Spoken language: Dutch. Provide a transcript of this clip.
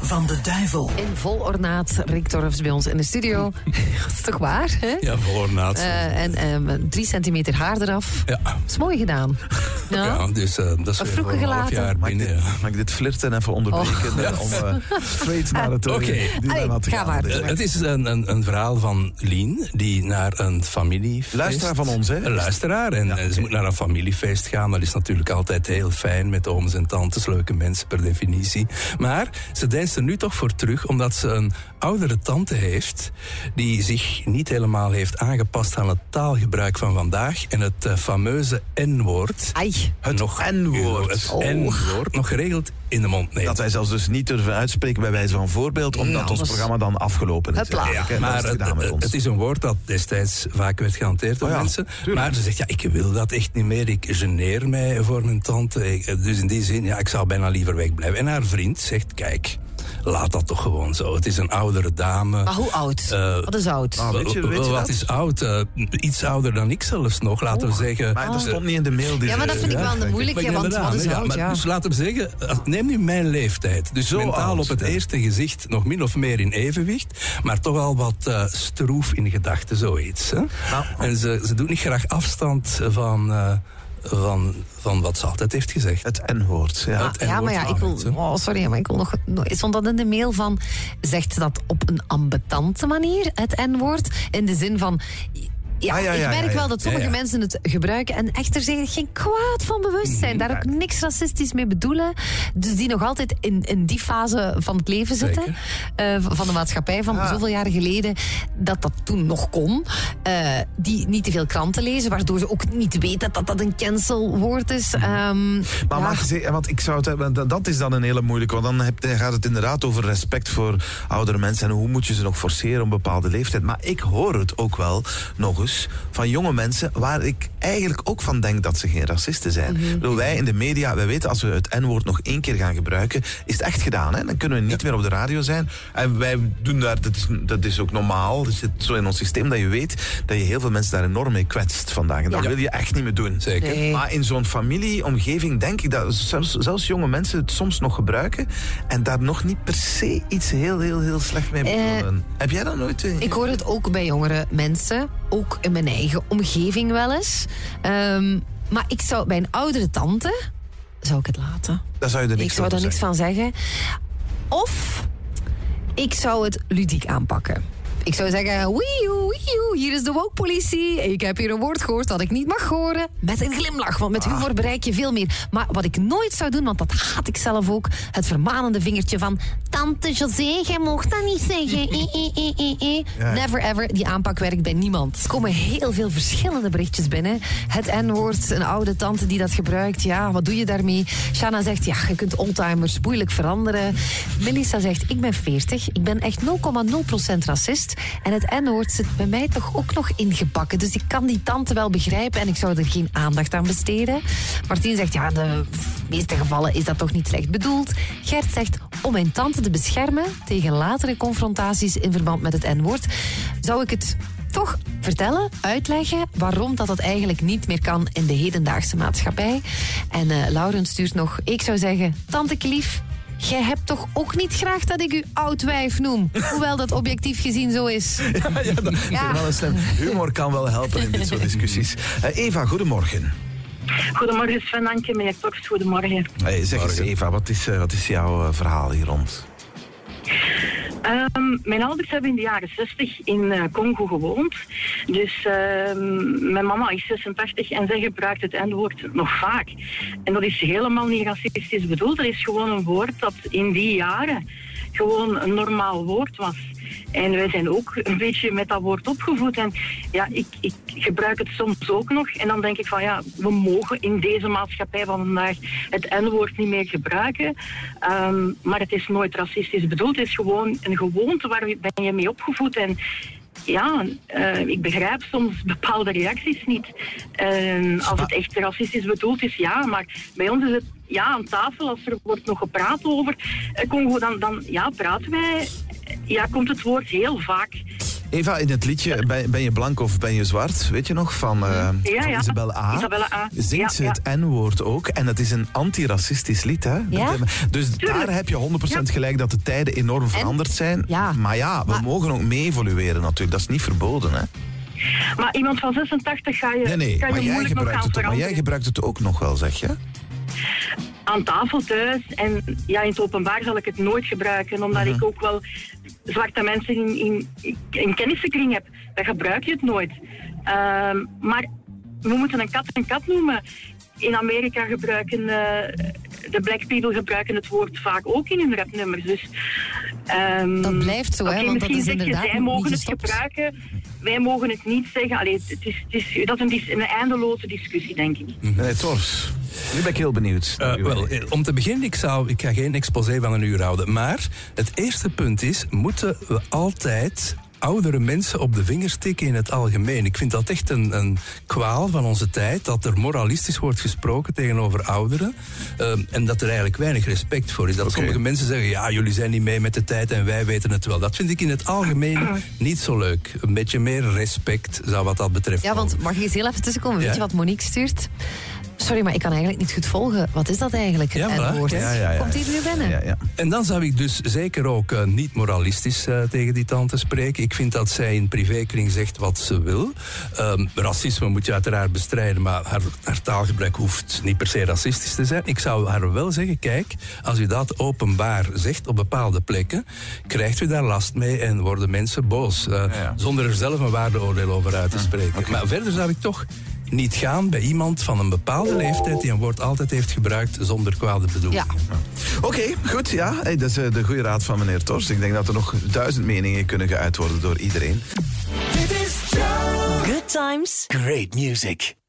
van de duivel. In vol ornaat, Rick Torfs bij ons in de studio. dat is toch waar, hè? Ja, vol ornaat. Uh, en um, drie centimeter haar eraf. Ja. Dat is mooi gedaan. Ja, ja dus uh, dat is een half gelaten. jaar Mag ik, binnen. dit, ja. mag ik dit flirten even onderbreken? Oh. Ja. Om uh, straight naar het Oké. dilemma te ga gaan. maar. Dus, Eh, het is een, een, een verhaal van Lien, die naar een familiefeest... Luisteraar van ons, hè? Een luisteraar. En eh, ze moet naar een familiefeest gaan. Dat is natuurlijk altijd heel fijn met ooms en tantes. Leuke mensen per definitie. Maar ze deinst er nu toch voor terug, omdat ze een oudere tante heeft... die zich niet helemaal heeft aangepast aan het taalgebruik van vandaag. En het eh, fameuze N-woord... Ai. Het nog, N-woord. Oh. N-woord nog geregeld in de mond neemt. Dat wij zelfs dus niet durven uitspreken bij wijze van voorbeeld, omdat Ja, ons programma dan afgelopen is. Eigenlijk, hè. maar het, het is een woord dat destijds vaak werd gehanteerd door Oh ja, mensen. tuurlijk. Maar ze zegt, ja, ik wil dat echt niet meer. Ik geneer mij voor mijn tante. Dus in die zin, ja, ik zou bijna liever wegblijven. En haar vriend zegt, kijk, laat dat toch gewoon zo. Het is een oudere dame. Maar hoe oud? Eh, Wat is oud? Ah, weet je, Wel, weet je wat dat? is oud? Eh, iets ouder dan ik zelfs nog, laten we zeggen. Maar dat stond niet in de mail. die Ja, maar dat vind ik wel een Maar moeilijke, ik want wat is oud? maar Ja. Dus laten we zeggen, eh, neem nu mijn leeftijd. Dus Zo mentaal oud, op het ja. eerste gezicht nog min of meer in evenwicht. Maar toch al wat eh, stroef in gedachten, zoiets. Hè? Nou. En ze, ze doet niet graag afstand van, eh, van, van wat ze altijd heeft gezegd. Het N-woord. Ja. Het Ja, maar ja, ik wil. Oh, sorry, maar ik wil nog. nog- Stond dat in de mail van. Zegt ze dat op een ambetante manier, het N-woord? In de zin van. Ja, Ah, ja, ja, ik merk wel dat sommige mensen het gebruiken en echt er zich geen kwaad van bewust zijn. Daar ook niks racistisch mee bedoelen. Dus die nog altijd in, in die fase van het leven zitten. eh, van de maatschappij van Ah. zoveel jaren geleden. Dat dat toen nog kon. eh, die niet te veel kranten lezen, waardoor ze ook niet weten dat dat een cancelwoord is. Ehm, Maar mag je want ik zou het dat- is dan een hele moeilijke, want dan, heb, dan gaat het inderdaad over respect voor oudere mensen en hoe moet je ze nog forceren op een bepaalde leeftijd. Maar ik hoor het ook wel nog eens van jonge mensen waar ik eigenlijk ook van denk dat ze geen racisten zijn. Bedoel, wij in de media, wij weten als we het N-woord nog één keer gaan gebruiken, is het echt gedaan. Hè? Dan kunnen we niet meer op de radio zijn. En wij doen daar, dat is, dat is ook normaal, dat zit zo in ons systeem dat je weet dat je heel veel mensen daar enorm mee kwetst vandaag. En dat Ja. wil je echt niet meer doen. Zeker. Nee. Maar in zo'n familieomgeving denk ik dat zelfs, zelfs jonge mensen het soms nog gebruiken en daar nog niet per se iets heel, heel, heel slecht mee Eh, bedoelen. Heb jij dat nooit? eh, Ik hoor het ook bij jongere mensen, ook in mijn eigen omgeving wel eens. Ehm, maar ik zou bij een oudere tante, zou ik het laten. Daar zou je er niks ik zou daar niks van zeggen. Of ik zou het ludiek aanpakken. Ik zou zeggen, wioe, hier is de woke-politie. Ik heb hier een woord gehoord dat ik niet mag horen. Met een glimlach, want met humor bereik je veel meer. Maar wat ik nooit zou doen, want dat haat ik zelf ook... het vermanende vingertje van... Tante José, jij mocht dat niet zeggen. Eh, eh, eh. Never ever, die aanpak werkt bij niemand. Er komen heel veel verschillende berichtjes binnen. Het N-woord, een oude tante die dat gebruikt. Ja, wat doe je daarmee? Shana zegt, ja, je kunt oldtimers moeilijk veranderen. Melissa zegt, ik ben 40. Ik ben echt 0,0% racist. En het N-woord zit bij mij toch ook nog ingebakken. Dus ik kan die tante wel begrijpen en ik zou er geen aandacht aan besteden. Martien zegt, ja, de meeste gevallen is dat toch niet slecht bedoeld. Gert zegt, om mijn tante te beschermen tegen latere confrontaties in verband met het N-woord, zou ik het toch vertellen, uitleggen waarom dat dat eigenlijk niet meer kan in de hedendaagse maatschappij. En Lauren stuurt nog, ik zou zeggen, tante Klief, jij hebt toch ook niet graag dat ik u oud wijf noem, hoewel dat objectief gezien zo is. Ja, ja, dat Ja. wel een stem. Humor kan wel helpen in dit soort discussies. Eh, Eva, goedemorgen. Goedemorgen Sven, Anke, meneer Torfs, goedemorgen. Hey, zeg eens. Eva, wat is, eh, wat is jouw eh, verhaal hier rond? Ehm, mijn ouders hebben in de jaren 60 in eh, Congo gewoond. Dus ehm, mijn mama is 86 en zij gebruikt het N-woord nog vaak. En dat is helemaal niet racistisch bedoeld. Dat is gewoon een woord dat in die jaren gewoon een normaal woord was. En wij zijn ook een beetje met dat woord opgevoed. En ja, ik, ik gebruik het soms ook nog. En dan denk ik van ja, we mogen in deze maatschappij van vandaag het N-woord niet meer gebruiken. Ehm, maar het is nooit racistisch bedoeld. Het is gewoon een gewoonte waar ben je mee opgevoed. En ja, eh, ik begrijp soms bepaalde reacties niet. En als het echt racistisch bedoeld is, ja. Maar bij ons is het ja, aan tafel, als er wordt nog gepraat over eh, Congo, dan, dan ja, praten wij. Ja, komt het woord heel vaak Eva, in het liedje ben, ben je blank of ben je zwart, weet je nog, van, uh, ja, van ja. Isabelle A. Isabelle A. Zingt ze Ja, het N-woord ook. En het is een antiracistisch lied, hè? Ja? Dus daar heb je 100% gelijk dat de tijden enorm veranderd zijn. Ja. Maar ja, we Maar- mogen ook mee evolueren natuurlijk. Dat is niet verboden, hè? Maar iemand van 86 ga je, Nee, nee, kan je maar jij, moeilijk nog gaan het, maar jij gebruikt het ook nog wel, zeg je? Aan tafel thuis en ja, in het openbaar zal ik het nooit gebruiken, omdat Mhm. ik ook wel zwarte mensen in, in, in kennissenkring heb. Dan gebruik je het nooit. Ehm, maar we moeten een kat een kat noemen. In Amerika gebruiken eh, de black people gebruiken het woord vaak ook in hun rapnummers. Dus, ehm, Dat blijft zo, hè, want dat misschien is zeg je, inderdaad zij niet mogen het gebruiken, wij mogen het niet zeggen. Allee, het is, het is, dat is een, eindeloze discussie, denk ik. Nee, Tors. Nu ben ik heel benieuwd. Eh, wel, eh, om te beginnen, ik, zou, ik ga geen exposé van een uur houden. Maar het eerste punt is, moeten we altijd oudere mensen op de vingers tikken in het algemeen? Ik vind dat echt een, een kwaal van onze tijd, dat er moralistisch wordt gesproken tegenover ouderen. eh, en dat er eigenlijk weinig respect voor is. Dat sommige mensen zeggen, ja, jullie zijn niet mee met de tijd en wij weten het wel. Dat vind ik in het algemeen niet zo leuk. Een beetje meer respect zou wat dat betreft Ja, want mag ik eens heel even tussenkomen? Weet je wat Monique stuurt? Sorry, maar ik kan eigenlijk niet goed volgen. Wat is dat eigenlijk, het Ja. N-woord? Ja, ja, ja. Komt hier nu binnen? Ja, ja. En dan zou ik dus zeker ook eh, niet moralistisch eh, tegen die tante spreken. Ik vind dat zij in privékring zegt wat ze wil. Ehm, racisme moet je uiteraard bestrijden, maar haar, haar taalgebruik hoeft niet per se racistisch te zijn. Ik zou haar wel zeggen, kijk, als u dat openbaar zegt op bepaalde plekken, krijgt u daar last mee en worden mensen boos. eh, ja. Zonder er zelf een waardeoordeel over uit te spreken. Maar verder zou ik toch niet gaan bij iemand van een bepaalde leeftijd die een woord altijd heeft gebruikt zonder kwade bedoeling. Ja. Oké, goed. Ja, hey, dat is eh, de goede raad van meneer Tors. Ik denk dat er nog duizend meningen kunnen geuit worden door iedereen. Good times, great music.